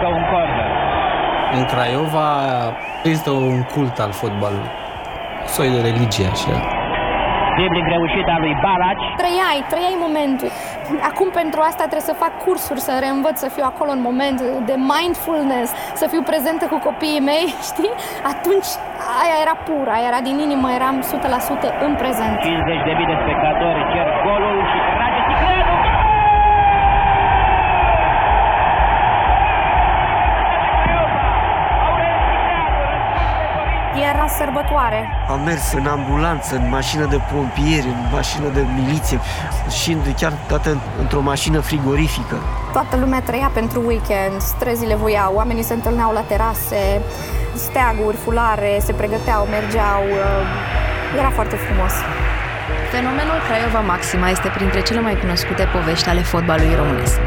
primească un corner. În Craiova există un cult al fotbalului. Soi de religie, așa. Dribbling reușit al lui Balaci. Trăiai, trăiai momentul. Acum pentru asta trebuie să fac cursuri, să reînvăț, să fiu acolo în moment de mindfulness, să fiu prezentă cu copiii mei, știi? Atunci aia era pura, aia era din inimă, eram 100% în prezent. 50 de mii de spectatori cer Era sărbătoare. Am mers în ambulanță, în mașină de pompieri, în mașină de miliție și chiar dată într-o mașină frigorifică. Toată lumea trăia pentru weekend, străzile voiau, oamenii se întâlneau la terase, steaguri, fulare, se pregăteau, mergeau. uh, Era foarte frumos. Fenomenul Craiova Maxima este printre cele mai cunoscute povești ale fotbalului românesc.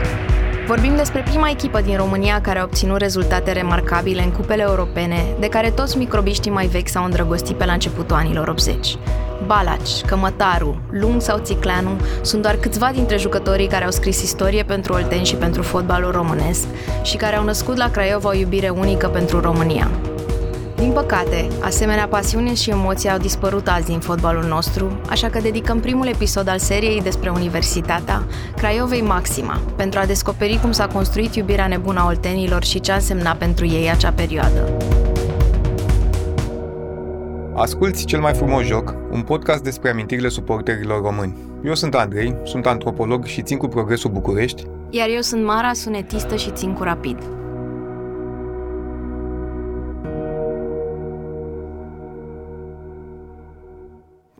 Vorbim despre prima echipă din România care a obținut rezultate remarcabile în cupele europene, de care toți microbiștii mai vechi s-au îndrăgostit pe la începutul anilor 80. Balaci, Cămătaru, Lung sau Țicleanu sunt doar câțiva dintre jucătorii care au scris istorie pentru Olteni și pentru fotbalul românesc și care au născut la Craiova o iubire unică pentru România. Din păcate, asemenea pasiune și emoții au dispărut azi din fotbalul nostru, așa că dedicăm primul episod al seriei despre Universitatea Craiovei Maxima, pentru a descoperi cum s-a construit iubirea nebună a oltenilor și ce a însemnat pentru ei acea perioadă. Asculți Cel mai frumos joc, un podcast despre amintirile suporterilor români. Eu sunt Andrei, sunt antropolog și țin cu Progresul București. Iar eu sunt Mara, sunetistă și țin cu rapid.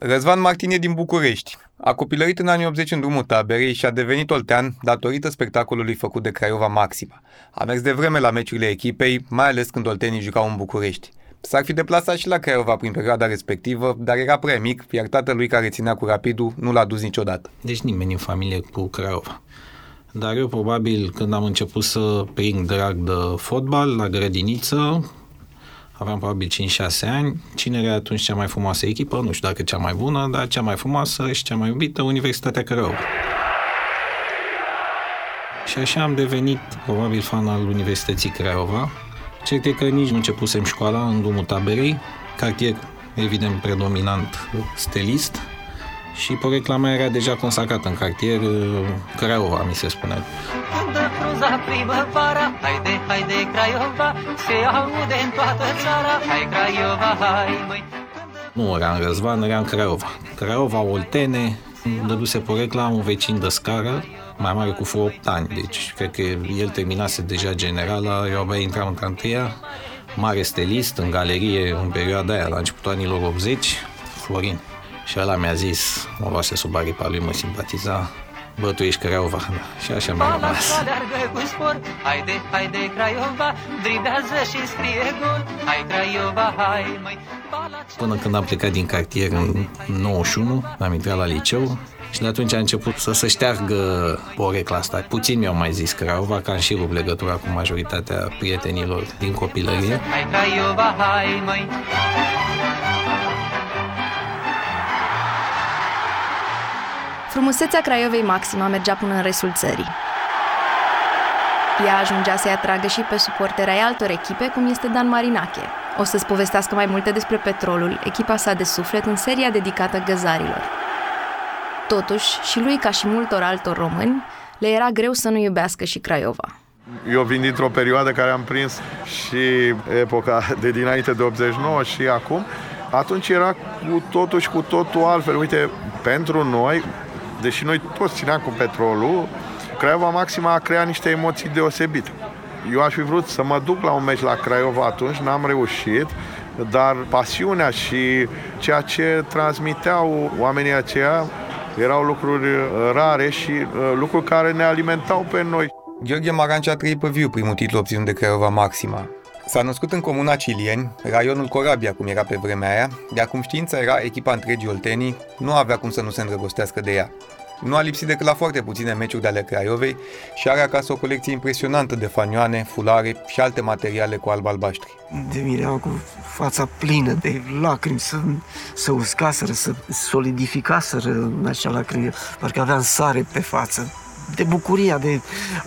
Răzvan Martin e din București. A copilărit în anii 80 în drumul taberei și a devenit oltean datorită spectacolului făcut de Craiova Maxima. A mers de vreme la meciurile echipei, mai ales când oltenii jucau în București. S-ar fi deplasat și la Craiova prin perioada respectivă, dar era prea mic, iar tatălui care ținea cu rapidul nu l-a dus niciodată. Deci nimeni în familie cu Craiova. Dar eu probabil când am început să prind drag de fotbal la grădiniță, aveam probabil 5-6 ani. Cine era atunci cea mai frumoasă echipă? Nu știu dacă cea mai bună, dar cea mai frumoasă și cea mai iubită, Universitatea Craiova. Și așa am devenit probabil fan al Universității Craiova. Cert e că nici nu începusem școala în drumul taberei, cartier evident predominant stelist și porecla mea era deja consacrată în cartier Craiova, mi se spune. Când fruza primăvara Haide, haide Craiova Se aude în toată țara Hai Craiova, hai măi Nu era în Răzvan, era în Craiova. Craiova, Oltene, îmi dăduse porecla un vecin de scară, mai mare cu vreo 8 ani, deci cred că el terminase deja generala, eu abia intram în cantia, mare stelist, în galerie, în perioada aia, la începutul anilor 80, Florin. Și ăla mi-a zis, mă luase sub aripa lui, mă simpatiza, bă, tu ești Craiova, și așa mi-a Bala rămas. alergă cu spor Haide, haide Craiova Dribează și scrie gol Hai Craiova, hai măi Bala Până când am plecat din cartier în 91, am intrat la liceu și de atunci a început să se șteargă porecla asta. Puțin mi-au mai zis Craiova, că am și rupt legătura cu majoritatea prietenilor din copilărie. Hai Craiova, hai măi Frumusețea Craiovei Maxima mergea până în restul țării. Ea ajungea să-i atragă și pe suporteri ai altor echipe, cum este Dan Marinache. O să-ți povestească mai multe despre petrolul, echipa sa de suflet, în seria dedicată găzarilor. Totuși, și lui, ca și multor altor români, le era greu să nu iubească și Craiova. Eu vin dintr-o perioadă care am prins și epoca de dinainte de 89 și acum. Atunci era cu totul și cu totul altfel. Uite, pentru noi, deși noi toți țineam cu petrolul, Craiova Maxima a creat niște emoții deosebite. Eu aș fi vrut să mă duc la un meci la Craiova atunci, n-am reușit, dar pasiunea și ceea ce transmiteau oamenii aceia erau lucruri rare și uh, lucruri care ne alimentau pe noi. Gheorghe Marancea a trăit pe viu primul titlu obținut de Craiova Maxima. S-a născut în comuna Cilieni, raionul Corabia, cum era pe vremea aia, de cum știința era echipa întregii Oltenii, nu avea cum să nu se îndrăgostească de ea. Nu a lipsit decât la foarte puține meciuri de ale Craiovei și are acasă o colecție impresionantă de fanioane, fulare și alte materiale cu alb-albaștri. De mine eram cu fața plină de lacrimi, să, să uscaseră, să solidificaseră în acea lacrimi. Parcă aveam sare pe față. De bucuria, de,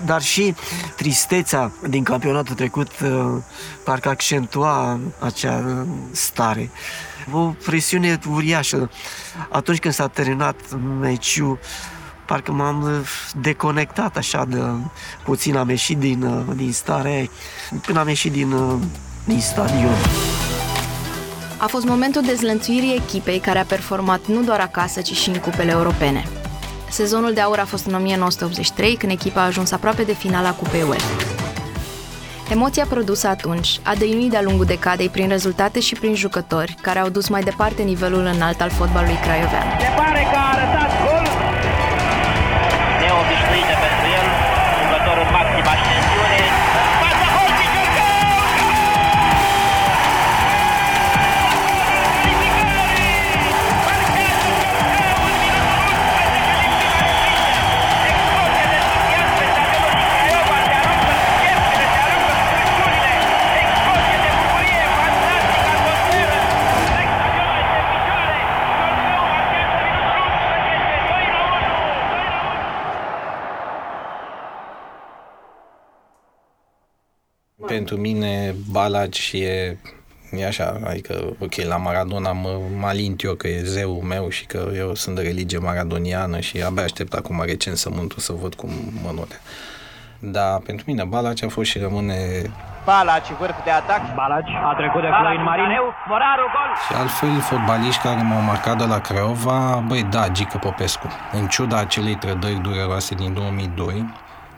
dar și tristețea din campionatul trecut uh, parcă accentua acea stare. O presiune uriașă. Atunci când s-a terminat meciul, parcă m-am deconectat așa de puțin, am ieșit din, din stare până am ieșit din, din stadion. A fost momentul dezlănțuirii echipei care a performat nu doar acasă, ci și în cupele europene. Sezonul de aur a fost în 1983, când echipa a ajuns aproape de finala Cupei UEFA. Emoția produsă atunci a dăinuit de-a lungul decadei prin rezultate și prin jucători, care au dus mai departe nivelul înalt al fotbalului craiovean. Se pare că a arătat Pentru mine Balaci e, e așa, adică, ok, la Maradona mă, mă alint eu că e zeul meu și că eu sunt de religie maradoniană și abia aștept acum recensământul să văd cum mă note. Dar pentru mine Balaci a fost și rămâne Balaci, vârf de atac. Balaci a trecut de Florin Marineu. Moraru, gol. Și altfel, fotbaliști care m-au marcat de la Craiova, băi, da, Gică Popescu. În ciuda acelei trădări dureroase din 2002,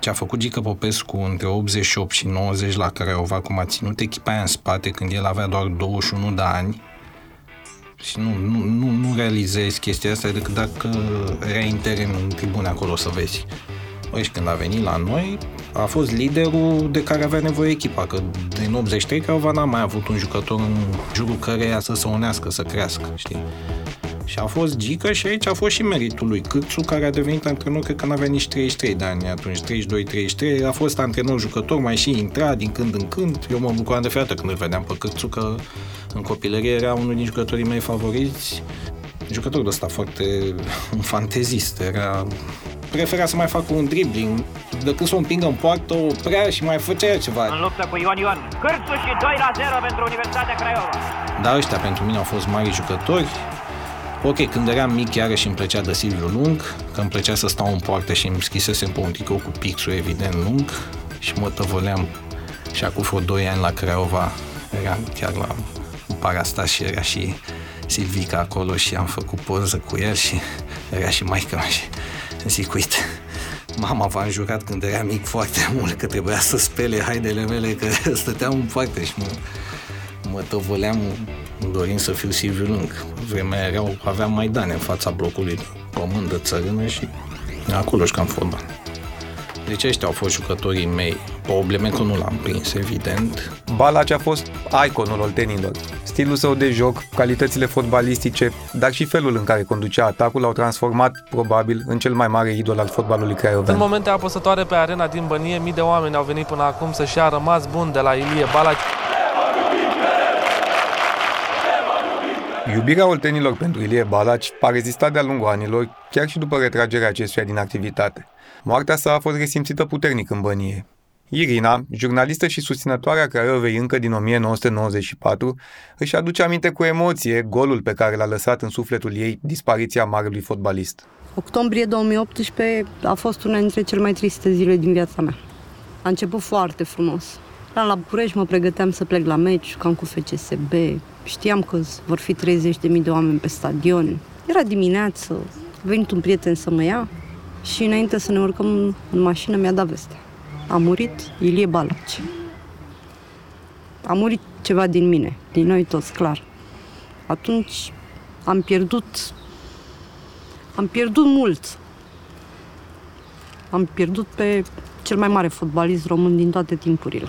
ce a făcut Gică Popescu între 88 și 90 la Craiova, cum a ținut echipa aia în spate când el avea doar 21 de ani, și nu, nu, nu, nu realizezi chestia asta decât dacă erai intern în tribune acolo să vezi. Băi, și când a venit la noi, a fost liderul de care avea nevoie echipa, că din 83 Craiova n-a mai avut un jucător în jurul căreia să se unească, să crească, știi? Și a fost Gică și aici a fost și meritul lui Cârțu, care a devenit antrenor, cred că n-avea nici 33 de ani atunci, 32-33, a fost antrenor jucător, mai și intra din când în când. Eu mă bucuram de fiată când îl vedeam pe Cârțu, că în copilărie era unul din jucătorii mei favoriți. Jucător de ăsta foarte un fantezist, era prefera să mai facă un dribbling, decât să o împingă în poartă, o oprea și mai făcea ceva. În luptă cu Ion Ion. Cârțu și 2 la 0 pentru Universitatea Craiova. Dar ăștia pentru mine au fost mari jucători. Ok, când eram mic iarăși îmi plăcea de Silviu Lung, că îmi plăcea să stau în poartă și îmi schisesem pe un tricou cu pixul evident lung și mă tăvăleam. Și acum vreo 2 ani la Craiova, eram chiar la Parastas și era și Silvica acolo și am făcut poză cu el și era și maica mea și zic, uite, mama v-a înjurat când era mic foarte mult că trebuia să spele haidele mele că stăteam în poartă și mă, mă tăvăleam dorind să fiu Silviu Lung. Vremea erau, aveam Maidane în fața blocului pământ de țărână și acolo jucam fotbal. Deci ăștia au fost jucătorii mei. Probleme că nu l-am prins, evident. Balaci a fost iconul oltenilor. Stilul său de joc, calitățile fotbalistice, dar și felul în care conducea atacul l-au transformat, probabil, în cel mai mare idol al fotbalului În craiovean. momente apăsătoare pe arena din Bănie, mii de oameni au venit până acum să-și ia rămas bun de la Ilie Balaci. Iubirea oltenilor pentru Ilie Balaci a rezistat de-a lungul anilor, chiar și după retragerea acestuia din activitate. Moartea sa a fost resimțită puternic în bănie. Irina, jurnalistă și susținătoarea Craiovei încă din 1994, își aduce aminte cu emoție golul pe care l-a lăsat în sufletul ei dispariția marelui fotbalist. Octombrie 2018 a fost una dintre cele mai triste zile din viața mea. A început foarte frumos. Eram la București, mă pregăteam să plec la meci, cam cu FCSB. Știam că vor fi 30.000 de oameni pe stadion. Era dimineață, a venit un prieten să mă ia și înainte să ne urcăm în mașină mi-a dat veste. A murit Ilie Balaci. A murit ceva din mine, din noi toți, clar. Atunci am pierdut am pierdut mult. Am pierdut pe cel mai mare fotbalist român din toate timpurile.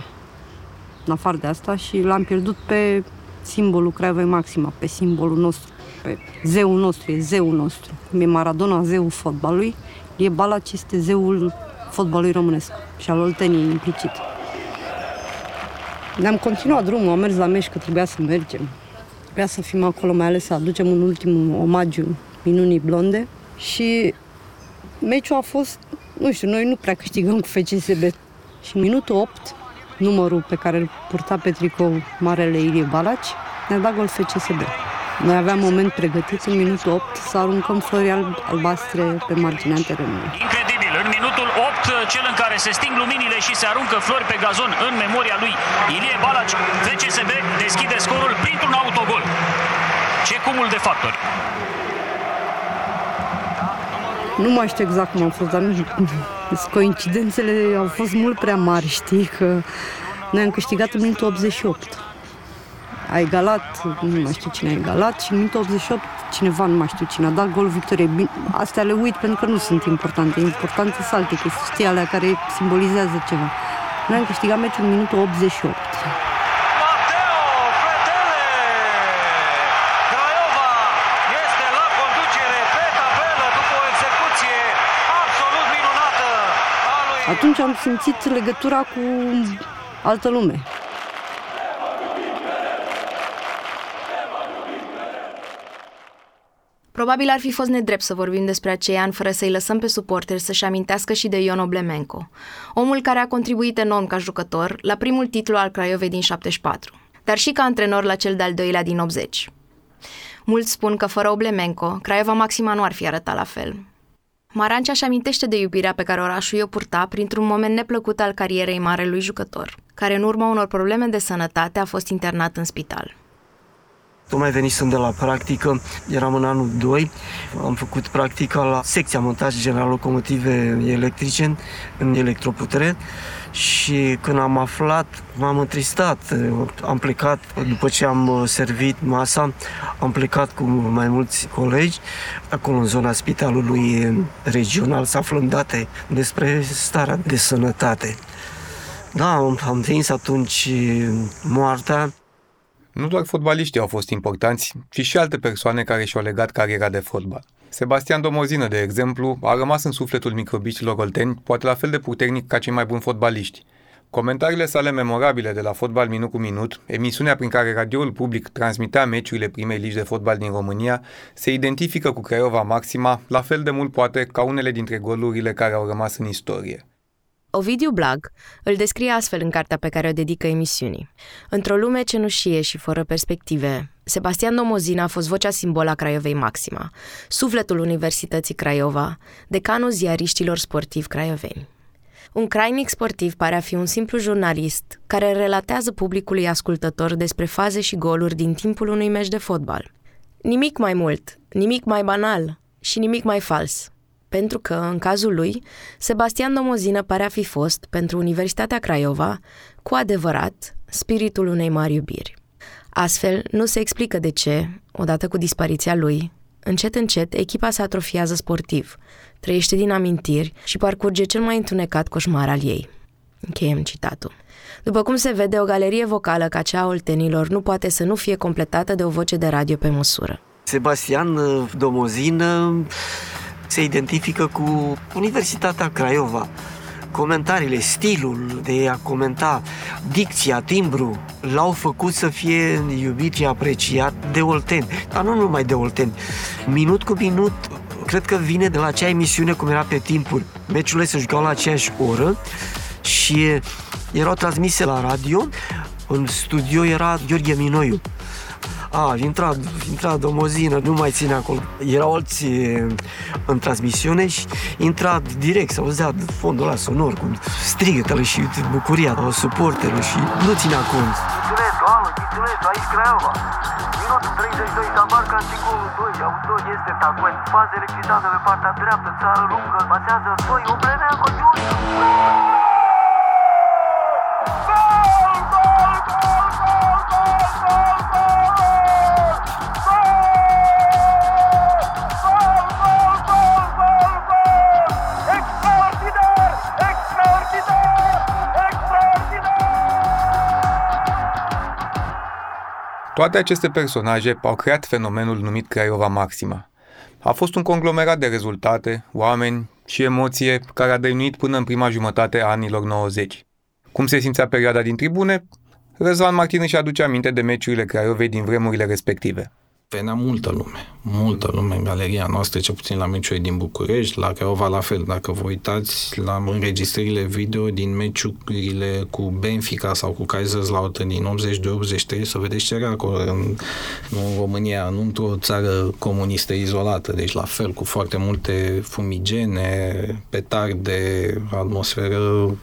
În afară de asta și l-am pierdut pe simbolul Craiovei Maxima, pe simbolul nostru, pe zeul nostru, e zeul nostru. Cum e Maradona zeul fotbalului, e Balaci este zeul fotbalului românesc și al Olteniei implicit. Ne-am continuat drumul, am mers la meci că trebuia să mergem. Trebuia să fim acolo, mai ales să aducem un ultim omagiu minunii blonde și meciul a fost nu știu, noi nu prea câștigăm cu FCSB. Și în minutul 8, numărul pe care îl purta pe tricou Marele Ilie Balaci, ne-a dat gol FCSB. Noi aveam moment pregătit în minutul 8 să aruncăm flori albastre pe marginea terenului. Incredibil, în minutul 8, cel în care se sting luminile și se aruncă flori pe gazon în memoria lui Ilie Balaci, FCSB deschide scorul printr-un autogol. Ce cumul de factori! Nu mai știu exact cum a fost, dar nu coincidențele au fost mult prea mari, știi, că noi am câștigat în minutul 88. A egalat, nu mai știu cine a egalat, și în minutul 88 cineva, nu mai știu cine, a dat gol victoriei. Astea le uit pentru că nu sunt importante, importante sunt alte chestii, știi, alea care simbolizează ceva. Noi am câștigat meciul în minutul 88. Atunci am simțit legătura cu altă lume. Probabil ar fi fost nedrept să vorbim despre acei ani fără să-i lăsăm pe suporteri să-și amintească și de Ion Oblemenco, omul care a contribuit enorm ca jucător la primul titlu al Craiovei din 74, dar și ca antrenor la cel de-al doilea din 80. Mulți spun că fără Oblemenco, Craiova Maxima nu ar fi arătat la fel. Marancea își amintește de iubirea pe care orașul o purta printr-un moment neplăcut al carierei marelui jucător, care în urma unor probleme de sănătate a fost internat în spital. Tocmai venisem de la practică, eram în anul 2, am făcut practica la secția montaj general locomotive electrice în electroputere și când am aflat, m-am întristat. Am plecat, după ce am uh, servit masa, am plecat cu mai mulți colegi, acolo în zona spitalului regional, să aflăm date despre starea de sănătate. Da, am, am prins atunci moartea. Nu doar fotbaliștii au fost importanți, ci și alte persoane care și-au legat cariera de fotbal. Sebastian Domozină, de exemplu, a rămas în sufletul microbicilor olteni, poate la fel de puternic ca cei mai buni fotbaliști. Comentariile sale memorabile de la Fotbal Minut cu Minut, emisiunea prin care radioul public transmitea meciurile primei ligi de fotbal din România, se identifică cu Craiova Maxima, la fel de mult poate ca unele dintre golurile care au rămas în istorie. Ovidiu Blag îl descrie astfel în cartea pe care o dedică emisiunii. Într-o lume cenușie și fără perspective, Sebastian Domozin a fost vocea simbol a Craiovei Maxima, sufletul Universității Craiova, decanul ziariștilor sportivi craioveni. Un crainic sportiv pare a fi un simplu jurnalist care relatează publicului ascultător despre faze și goluri din timpul unui meci de fotbal. Nimic mai mult, nimic mai banal și nimic mai fals. Pentru că, în cazul lui, Sebastian Domozină pare a fi fost, pentru Universitatea Craiova, cu adevărat, spiritul unei mari iubiri. Astfel, nu se explică de ce, odată cu dispariția lui, încet încet echipa se atrofiază sportiv, trăiește din amintiri și parcurge cel mai întunecat coșmar al ei. Încheiem citatul. După cum se vede, o galerie vocală ca cea a oltenilor nu poate să nu fie completată de o voce de radio pe măsură. Sebastian uh, Domozin uh, se identifică cu Universitatea Craiova, comentariile, stilul de a comenta, dicția, timbru, l-au făcut să fie iubit și apreciat de olteni, dar nu numai de olteni. Minut cu minut, cred că vine de la acea emisiune cum era pe timpul. Meciurile se jucau la aceeași oră și erau transmise la radio. În studio era Gheorghe Minoiu a, intra, intra domozină, nu mai ține acolo. Erau alți în transmisiune și intra direct, să auzea fondul ăla sonor, cu strigătele și bucuria suporterului și nu ținea cont. Ghiciulețu, alo, Ghiciulețu, aici Craiova. Minutul 32, Tabarca și golul 2, autor este Tacuen. Fază electrizată pe partea dreaptă, țară lungă, pasează 2, Obleneacu, Giuliu. Toate aceste personaje au creat fenomenul numit Craiova Maxima. A fost un conglomerat de rezultate, oameni și emoție care a dăinuit până în prima jumătate a anilor 90. Cum se simțea perioada din tribune? Răzvan Martin își aduce aminte de meciurile Craiovei din vremurile respective. Venea multă lume, multă lume în galeria noastră, cel puțin la meciurile din București, la Craiova la fel. Dacă vă uitați la înregistrările video din meciurile cu Benfica sau cu Kaiserslautern din 82-83, să vedeți ce era acolo în, în România, nu într-o țară comunistă izolată, deci la fel, cu foarte multe fumigene, petarde, atmosferă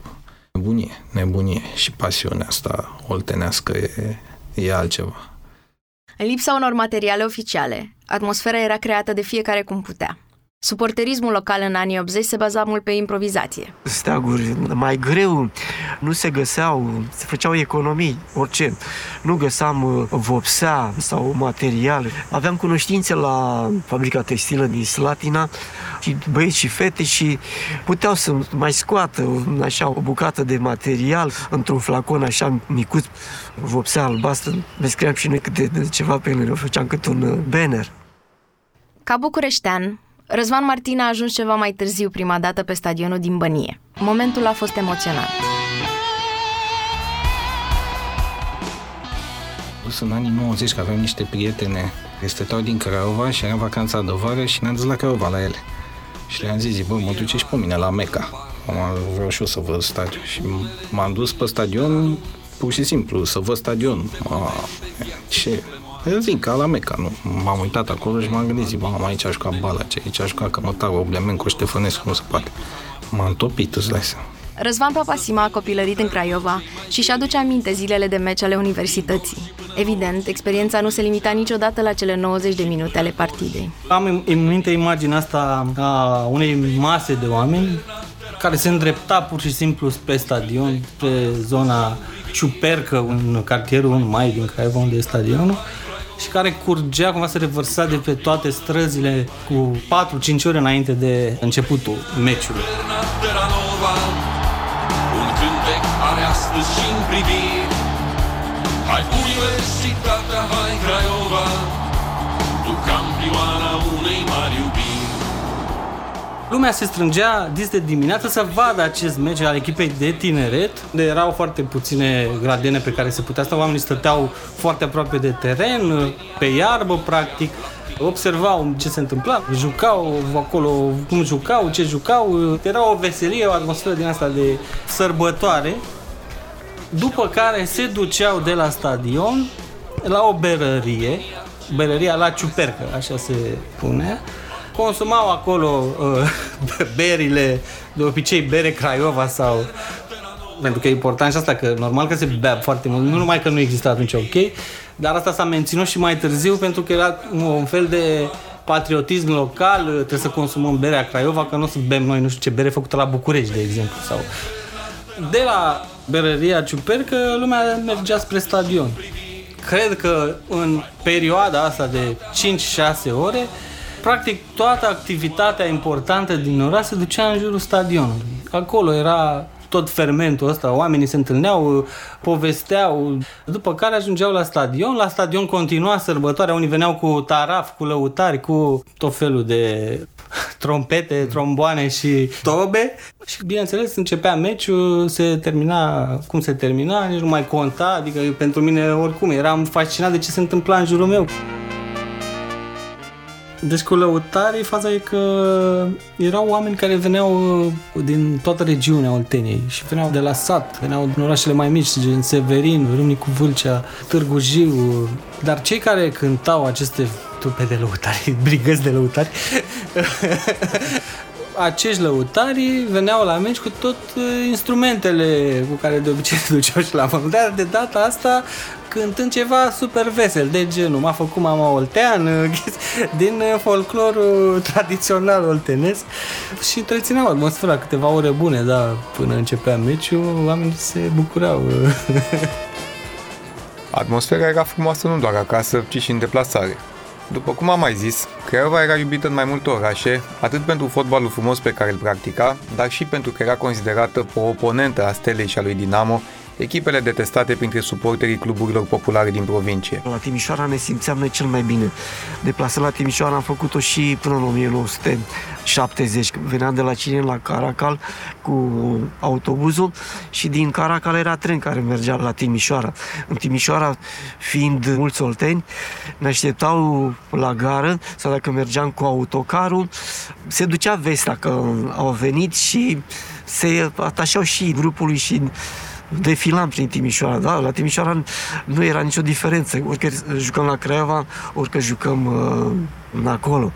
nebunie, nebunie și pasiunea asta oltenească e, e altceva. În lipsa unor materiale oficiale, atmosfera era creată de fiecare cum putea. Suporterismul local în anii 80 se baza mult pe improvizație. Steaguri mai greu, nu se găseau, se făceau economii, orice. Nu găseam uh, vopsea sau material. Aveam cunoștințe la fabrica textilă din Slatina și băieți și fete și puteau să mai scoată așa o bucată de material într-un flacon așa micuț, vopsea albastră. Ne scriam și noi câte ceva pe ele, făceam cât un uh, banner. Ca bucureștean, Răzvan Martin a ajuns ceva mai târziu prima dată pe stadionul din Bănie. Momentul a fost emoționant. În anii 90, că aveam niște prietene care stăteau din Craiova și era vacanța de vară și ne-am dus la Craiova la ele. Și le-am zis, bă, mă duce și pe mine la Meca. Am vreau și eu să văd stadion. Și m-am dus pe stadion pur și simplu, să văd stadion. A, ce eu zic, ca la Meca, nu. M-am uitat acolo și m-am gândit, zic, mamă, aici aș jucat Balace, aici aș jucat Cămătarul, Oblemenco, Ștefănescu, nu se poate. M-am topit, îți dai seama. Răzvan Papasima a copilărit în Craiova și și aduce aminte zilele de meci ale universității. Evident, experiența nu se limita niciodată la cele 90 de minute ale partidei. Am în minte imaginea asta a unei mase de oameni care se îndrepta pur și simplu spre stadion, spre zona ciupercă în cartierul 1 mai din Craiova, unde e stadionul, și care curgea, cumva se revărsa de pe toate străzile cu 4-5 ore înainte de începutul meciului. Un cântec are astăzi și în priviri Hai Universitatea, hai Craiova Tu campioana Lumea se strângea dis de dimineață să vadă acest meci al echipei de tineret, unde erau foarte puține gradiene pe care se putea sta. Oamenii stăteau foarte aproape de teren, pe iarbă, practic. Observau ce se întâmpla, jucau acolo, cum jucau, ce jucau, era o veselie, o atmosferă din asta de sărbătoare, după care se duceau de la stadion la o berărie, berăria la Ciupercă, așa se punea, consumau acolo uh, berile, de obicei bere Craiova sau pentru că e important și asta, că normal că se bea foarte mult, nu numai că nu exista atunci ok, dar asta s-a menținut și mai târziu pentru că era un fel de patriotism local, trebuie să consumăm berea Craiova, că nu o să bem noi nu știu ce bere făcută la București, de exemplu. Sau... De la berăria Ciupercă, lumea mergea spre stadion. Cred că în perioada asta de 5-6 ore, practic toată activitatea importantă din oraș se ducea în jurul stadionului. Acolo era tot fermentul ăsta, oamenii se întâlneau, povesteau, după care ajungeau la stadion, la stadion continua sărbătoarea, unii veneau cu taraf, cu lăutari, cu tot felul de trompete, tromboane și tobe și bineînțeles începea meciul, se termina cum se termina, nici nu mai conta, adică pentru mine oricum eram fascinat de ce se întâmpla în jurul meu. Deci cu lăutarii, faza e că erau oameni care veneau uh, din toată regiunea Olteniei și veneau de la sat, veneau din orașele mai mici, gen Severin, Râmnicu Vâlcea, Târgu Jiu, dar cei care cântau aceste trupe de lăutari, brigăzi de lăutari, acești lăutari veneau la meci cu tot uh, instrumentele cu care de obicei se duceau și la mână. Dar de data asta cântând ceva super vesel, de genul m-a făcut mama oltean, din folclorul tradițional oltenesc și întrețineau atmosfera câteva ore bune, da, până începea meciul, oamenii se bucurau. Atmosfera era frumoasă nu doar acasă, ci și în deplasare. După cum am mai zis, Craiova era iubită în mai multe orașe, atât pentru fotbalul frumos pe care îl practica, dar și pentru că era considerată o oponentă a Stelei și a lui Dinamo, echipele detestate printre suporterii cluburilor populare din provincie. La Timișoara ne simțeam noi cel mai bine. Deplasarea la Timișoara am făcut-o și până în 1970. Veneam de la Cine la Caracal cu autobuzul și din Caracal era tren care mergea la Timișoara. În Timișoara, fiind mulți olteni, ne așteptau la gară sau dacă mergeam cu autocarul, se ducea vestea că au venit și se atașau și grupului și defilam prin Timișoara, da? La Timișoara nu era nicio diferență, orică jucăm la Craiova, orică jucăm uh, acolo.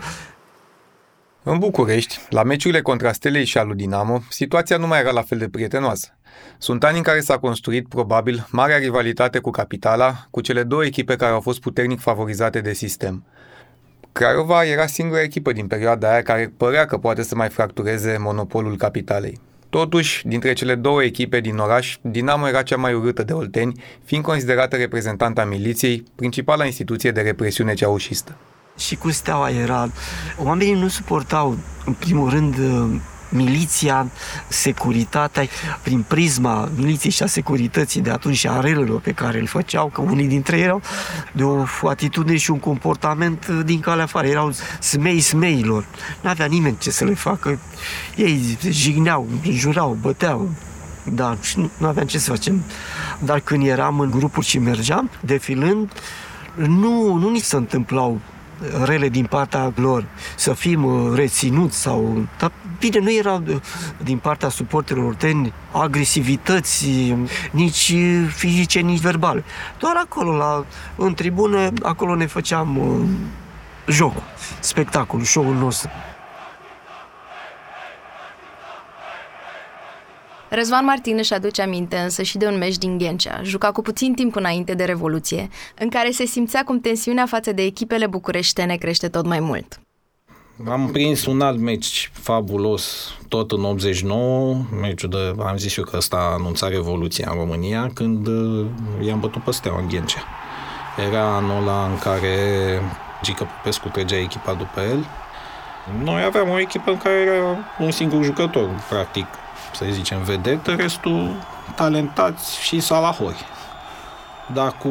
În București, la meciurile contra Stelei și alu Dinamo, situația nu mai era la fel de prietenoasă. Sunt ani în care s-a construit, probabil, marea rivalitate cu Capitala, cu cele două echipe care au fost puternic favorizate de sistem. Craiova era singura echipă din perioada aia care părea că poate să mai fractureze monopolul capitalei. Totuși, dintre cele două echipe din oraș, Dinamo era cea mai urâtă de olteni, fiind considerată reprezentanta miliției, principala instituție de represiune ceaușistă. Și cu steaua era... Oamenii nu suportau, în primul rând, miliția, securitatea, prin prisma miliției și a securității de atunci și a relelor pe care îl făceau, că unii dintre ei erau de o atitudine și un comportament din calea afară, erau smei smeilor. Nu avea nimeni ce să le facă. Ei jigneau, jurau, băteau, dar nu, nu aveam ce să facem. Dar când eram în grupuri și mergeam, defilând, nu, nu ni se întâmplau rele din partea lor, să fim uh, reținuți sau... Dar bine, nu era uh, din partea suporterilor orteni agresivități nici fizice, nici verbale. Doar acolo, la, în tribună, acolo ne făceam uh, jocul, spectacolul, show-ul nostru. Răzvan Martin își aduce aminte însă și de un meci din Ghencea, jucat cu puțin timp înainte de Revoluție, în care se simțea cum tensiunea față de echipele bucureștene crește tot mai mult. Am prins un alt meci fabulos, tot în 89, meciul de, am zis eu că ăsta a anunțat Revoluția în România, când uh, i-am bătut pe Steaua în Ghencea. Era anul ăla în care Gică Popescu trăgea echipa după el. Noi aveam o echipă în care era un singur jucător, practic, să zicem, vedetă, restul talentați și salahori. Dar cu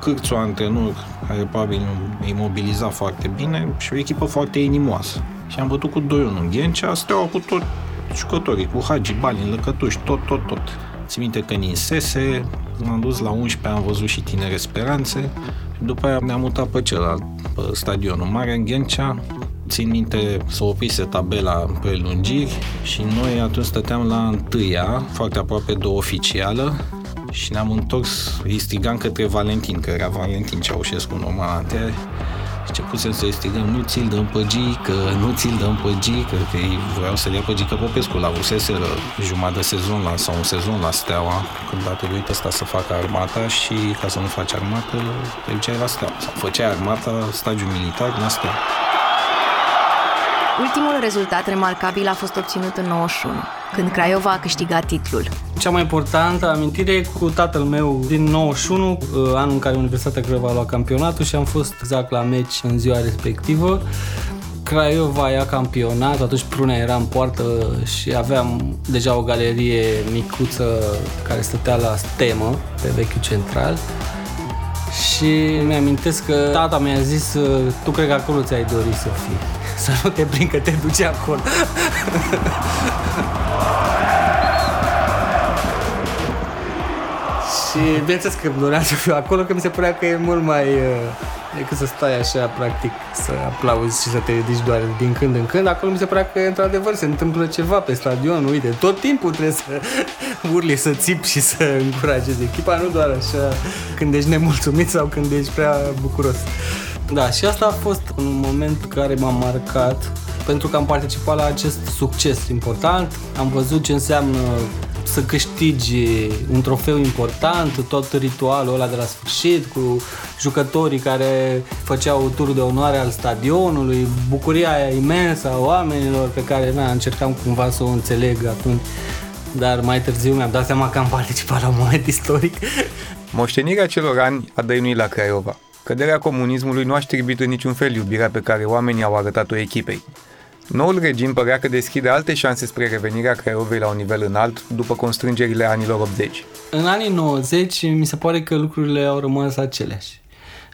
cârțul antrenor, care probabil îi mobiliza foarte bine și o echipă foarte inimoasă. Și am bătut cu 2-1 în Ghencea, steaua cu tot jucătorii, cu Hagi, Balin, Lăcătuși, tot, tot, tot. Țin minte că ninsese, m-am dus la 11, am văzut și tinere speranțe și după aia ne-am mutat pe celălalt, pe stadionul mare în Ghencea, țin minte să oprise tabela prelungiri și noi atunci stăteam la întâia, foarte aproape de o oficială și ne-am întors, îi strigam către Valentin, că era Valentin Ceaușescu normal anterior, și începusem să-i strigăm, nu ți-l dăm pe Gică, nu ți-l dăm pe Gică, că ei vreau să-l ia pe Gică Popescu, la avusese jumătate de sezon la, sau un sezon la Steaua, când a trebuit ăsta să facă armata și ca să nu faci armată, te duceai la Steaua. Sau făceai armata, stagiu militar la Steaua. Ultimul rezultat remarcabil a fost obținut în 91, când Craiova a câștigat titlul. Cea mai importantă amintire e cu tatăl meu din 91, uh, anul în care Universitatea Craiova a luat campionatul și am fost exact la meci în ziua respectivă. Craiova ia campionat, atunci Prunea era în poartă și aveam deja o galerie micuță care stătea la stemă pe vechiul central și mi-amintesc că tata mi-a zis tu cred că acolo ți-ai dori să fii să nu te prind că te duce acolo. și bineînțeles că doream să fiu acolo, că mi se părea că e mult mai... Uh, decât să stai așa, practic, să aplauzi și să te ridici doar din când în când. Acolo mi se părea că, într-adevăr, se întâmplă ceva pe stadion. Uite, tot timpul trebuie să urli, să țipi și să încurajezi echipa, nu doar așa când ești nemulțumit sau când ești prea bucuros. Da, și asta a fost un moment care m-a marcat pentru că am participat la acest succes important. Am văzut ce înseamnă să câștigi un trofeu important, tot ritualul ăla de la sfârșit, cu jucătorii care făceau turul de onoare al stadionului, bucuria aia imensă a oamenilor pe care na, încercam cumva să o înțeleg atunci, dar mai târziu mi-am dat seama că am participat la un moment istoric. Moștenirea celor ani a dăinuit la Craiova. Căderea comunismului nu a știrbit în niciun fel iubirea pe care oamenii au arătat-o echipei. Noul regim părea că deschide alte șanse spre revenirea Craiovei la un nivel înalt după constrângerile anilor 80. În anii 90 mi se pare că lucrurile au rămas aceleași.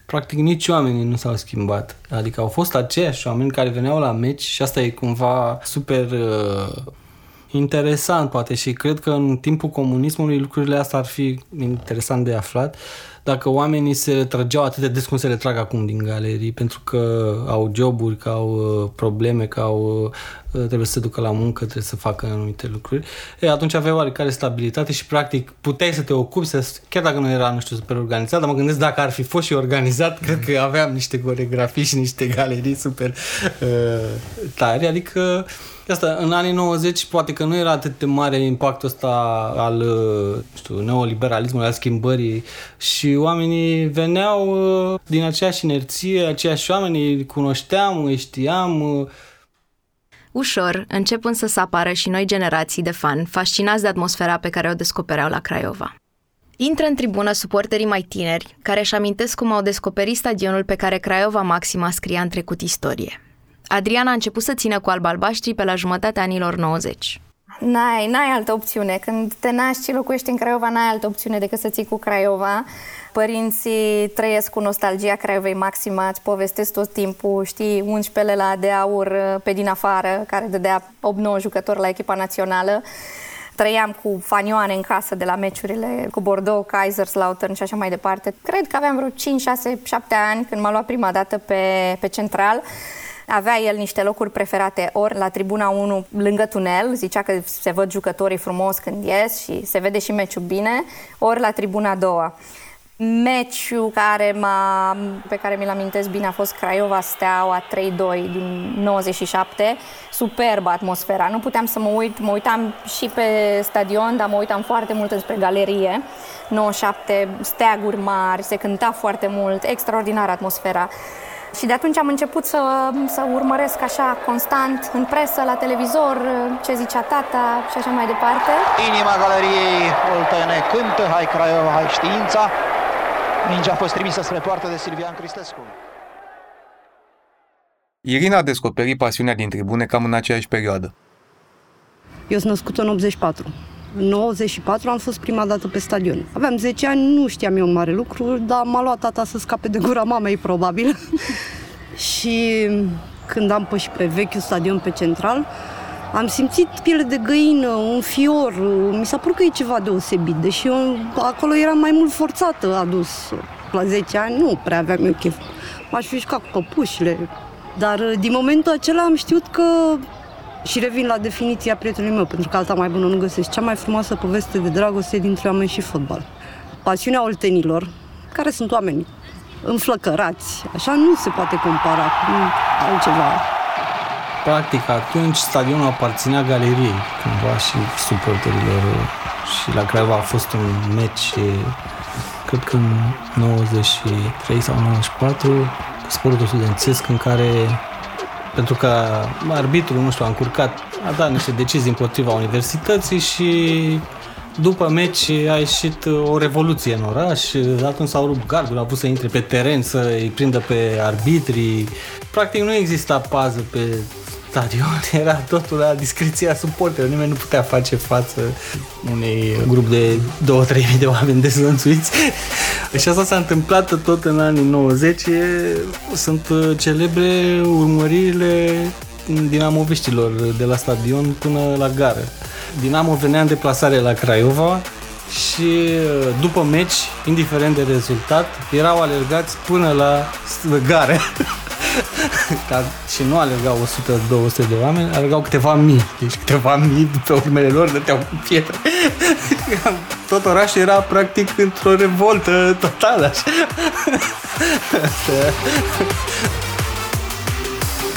Practic nici oamenii nu s-au schimbat. Adică au fost aceiași oameni care veneau la meci și asta e cumva super uh, interesant poate și cred că în timpul comunismului lucrurile astea ar fi interesant de aflat dacă oamenii se retrăgeau atât de des cum se retrag acum din galerii pentru că au joburi, că au uh, probleme, că au, uh, trebuie să se ducă la muncă, trebuie să facă anumite lucruri, e, atunci aveai oarecare stabilitate și practic puteai să te ocupi, să, chiar dacă nu era, nu știu, super organizat, dar mă gândesc dacă ar fi fost și organizat, cred că aveam niște coregrafii și niște galerii super uh, tari, adică Asta, în anii 90 poate că nu era atât de mare impactul ăsta al uh, știu, neoliberalismului, al schimbării și oamenii veneau uh, din aceeași inerție, aceiași oameni, îi cunoșteam, îi știam. Uh. Ușor încep însă să apară și noi generații de fani fascinați de atmosfera pe care o descopereau la Craiova. Intră în tribună suporterii mai tineri, care își amintesc cum au descoperit stadionul pe care Craiova Maxima scria în trecut istorie. Adriana a început să țină cu alb-albaștri pe la jumătatea anilor 90. N-ai, n-ai altă opțiune. Când te naști și locuiești în Craiova, n-ai altă opțiune decât să ții cu Craiova. Părinții trăiesc cu nostalgia Craiovei maxima, îți povestesc tot timpul, știi, 11 la de aur pe din afară, care dădea 8-9 jucători la echipa națională. Trăiam cu fanioane în casă de la meciurile cu Bordeaux, Kaiserslautern și așa mai departe. Cred că aveam vreo 5, 6, 7 ani când m-a luat prima dată pe, pe central. Avea el niște locuri preferate ori la tribuna 1 lângă tunel, zicea că se văd jucătorii frumos când ies și se vede și meciul bine, ori la tribuna 2 Meciul care m-a, pe care mi-l amintesc bine a fost Craiova Steaua 3-2 din 97. Superbă atmosfera. Nu puteam să mă uit, mă uitam și pe stadion, dar mă uitam foarte mult înspre galerie. 97, steaguri mari, se cânta foarte mult, extraordinară atmosfera. Și de atunci am început să, să urmăresc așa constant în presă, la televizor, ce zicea tata și așa mai departe. Inima galeriei Oltene cântă, hai Craiova, hai știința. Mingea a fost trimisă spre poartă de Silvian Cristescu. Irina a descoperit pasiunea din tribune cam în aceeași perioadă. Eu sunt născută în 84. În 94 am fost prima dată pe stadion. Aveam 10 ani, nu știam eu mare lucru, dar m-a luat tata să scape de gura mamei, probabil. și când am pășit pe vechiul stadion pe central, am simțit piele de găină, un fior, mi s-a părut că e ceva deosebit, deși eu acolo eram mai mult forțată adus. La 10 ani nu prea aveam eu chef. M-aș fi jucat cu păpușile, dar din momentul acela am știut că și revin la definiția prietenului meu, pentru că alta mai bună nu găsesc. Cea mai frumoasă poveste de dragoste dintre oameni și fotbal. Pasiunea oltenilor, care sunt oameni înflăcărați, așa nu se poate compara cu altceva. Practic, atunci stadionul aparținea galeriei, cumva și suporterilor. Și la Craiova a fost un meci, cred că în 93 sau 94, sportul studențesc în care pentru că arbitrul, nu știu, a încurcat, a dat niște decizii împotriva universității și după meci a ieșit o revoluție în oraș, atunci s-au rupt gardul, a pus să intre pe teren, să îi prindă pe arbitrii. Practic nu exista pază pe stadion, era totul la discreția suporterilor, nimeni nu putea face față unui grup de 2-3 de oameni dezlănțuiți. și asta s-a întâmplat tot în anii 90. Sunt celebre urmăririle dinamoviștilor de la stadion până la gară. Dinamo venea în deplasare la Craiova și după meci, indiferent de rezultat, erau alergați până la gară. Dar și nu alergau 100-200 de oameni, alergau câteva mii. Deci câteva mii pe urmele lor dăteau cu pietre. Tot orașul era practic într-o revoltă totală. Așa.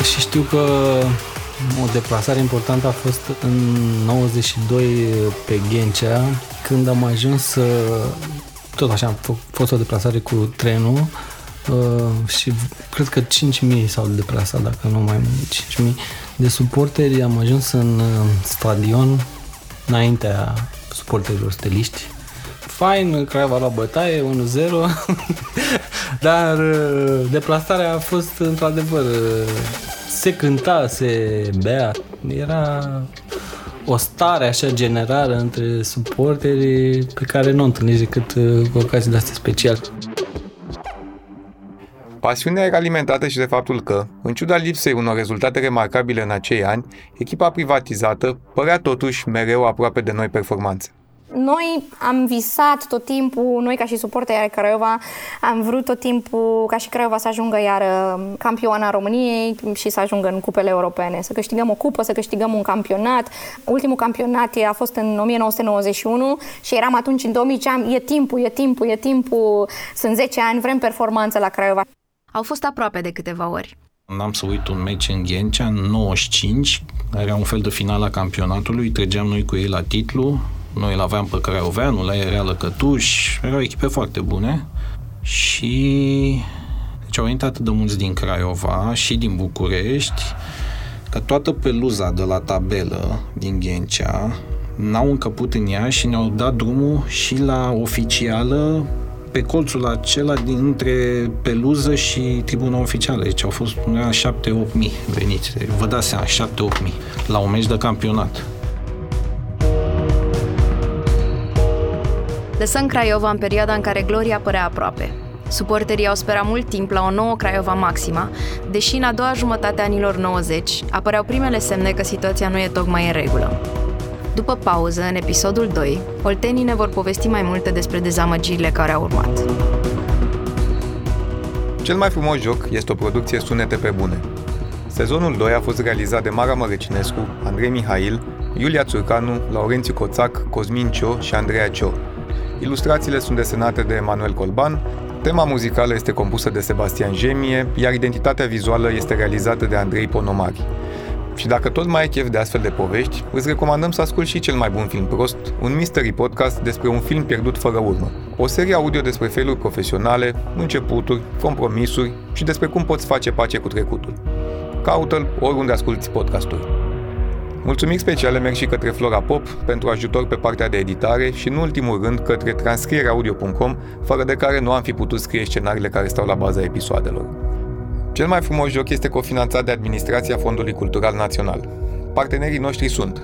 și știu că o deplasare importantă a fost în 92 pe Ghencea, când am ajuns tot așa, am fost o deplasare cu trenul Uh, și cred că 5.000 s-au deplasat, dacă nu mai mult, 5.000 de suporteri. Am ajuns în uh, stadion înaintea suporterilor steliști. Fain, Craiova la bătaie, 1-0, dar uh, deplasarea a fost într-adevăr se cânta, se bea. Era o stare așa generală între suporteri pe care nu o întâlnești decât uh, cu ocazii de astea speciale. Pasiunea era alimentată și de faptul că, în ciuda lipsei unor rezultate remarcabile în acei ani, echipa privatizată părea totuși mereu aproape de noi performanțe. Noi am visat tot timpul, noi ca și suporteri ai Craiova, am vrut tot timpul ca și Craiova să ajungă iar uh, campioana României și să ajungă în cupele europene, să câștigăm o cupă, să câștigăm un campionat. Ultimul campionat a fost în 1991 și eram atunci în 2000 e timpul, e timpul, e timpul, sunt 10 ani, vrem performanță la Craiova. Au fost aproape de câteva ori. N-am să uit un meci în Ghencea, în 95, era un fel de final a campionatului, trăgeam noi cu ei la titlu, noi îl aveam pe Craioveanu, la era Lăcătuș, erau echipe foarte bune și deci au venit atât de mulți din Craiova și din București că toată peluza de la tabelă din Ghencea n-au încăput în ea și ne-au dat drumul și la oficială pe colțul acela dintre peluză și tribuna oficială. Deci au fost 7-8 mii veniți. Vă dați seama, 7-8 mii la un meci de campionat. Lăsăm Craiova în perioada în care gloria părea aproape. Suporterii au sperat mult timp la o nouă Craiova maxima, deși în a doua jumătate a anilor 90 apăreau primele semne că situația nu e tocmai în regulă. După pauză, în episodul 2, oltenii ne vor povesti mai multe despre dezamăgirile care au urmat. Cel mai frumos joc este o producție sunete pe bune. Sezonul 2 a fost realizat de Mara Mărăcinescu, Andrei Mihail, Iulia Țurcanu, Laurențiu Coțac, Cosmin Cio și Andreea Cio. Ilustrațiile sunt desenate de Emanuel Colban, tema muzicală este compusă de Sebastian Gemie, iar identitatea vizuală este realizată de Andrei Ponomari. Și dacă tot mai ai chef de astfel de povești, îți recomandăm să asculti și cel mai bun film prost, un mystery podcast despre un film pierdut fără urmă. O serie audio despre feluri profesionale, începuturi, compromisuri și despre cum poți face pace cu trecutul. Caută-l oriunde asculti podcasturi. Mulțumiri speciale merg și către Flora Pop pentru ajutor pe partea de editare și, în ultimul rând, către transcriereaudio.com, fără de care nu am fi putut scrie scenariile care stau la baza episoadelor. Cel mai frumos joc este cofinanțat de Administrația Fondului Cultural Național. Partenerii noștri sunt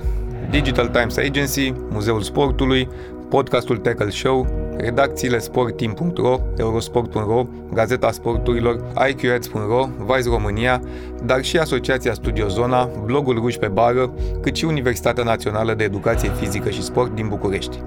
Digital Times Agency, Muzeul Sportului, podcastul Tackle Show, redacțiile sportteam.ro, eurosport.ro, Gazeta Sporturilor, iqads.ro, Vice România, dar și Asociația Studio Zona, blogul Ruși pe Bară, cât și Universitatea Națională de Educație Fizică și Sport din București.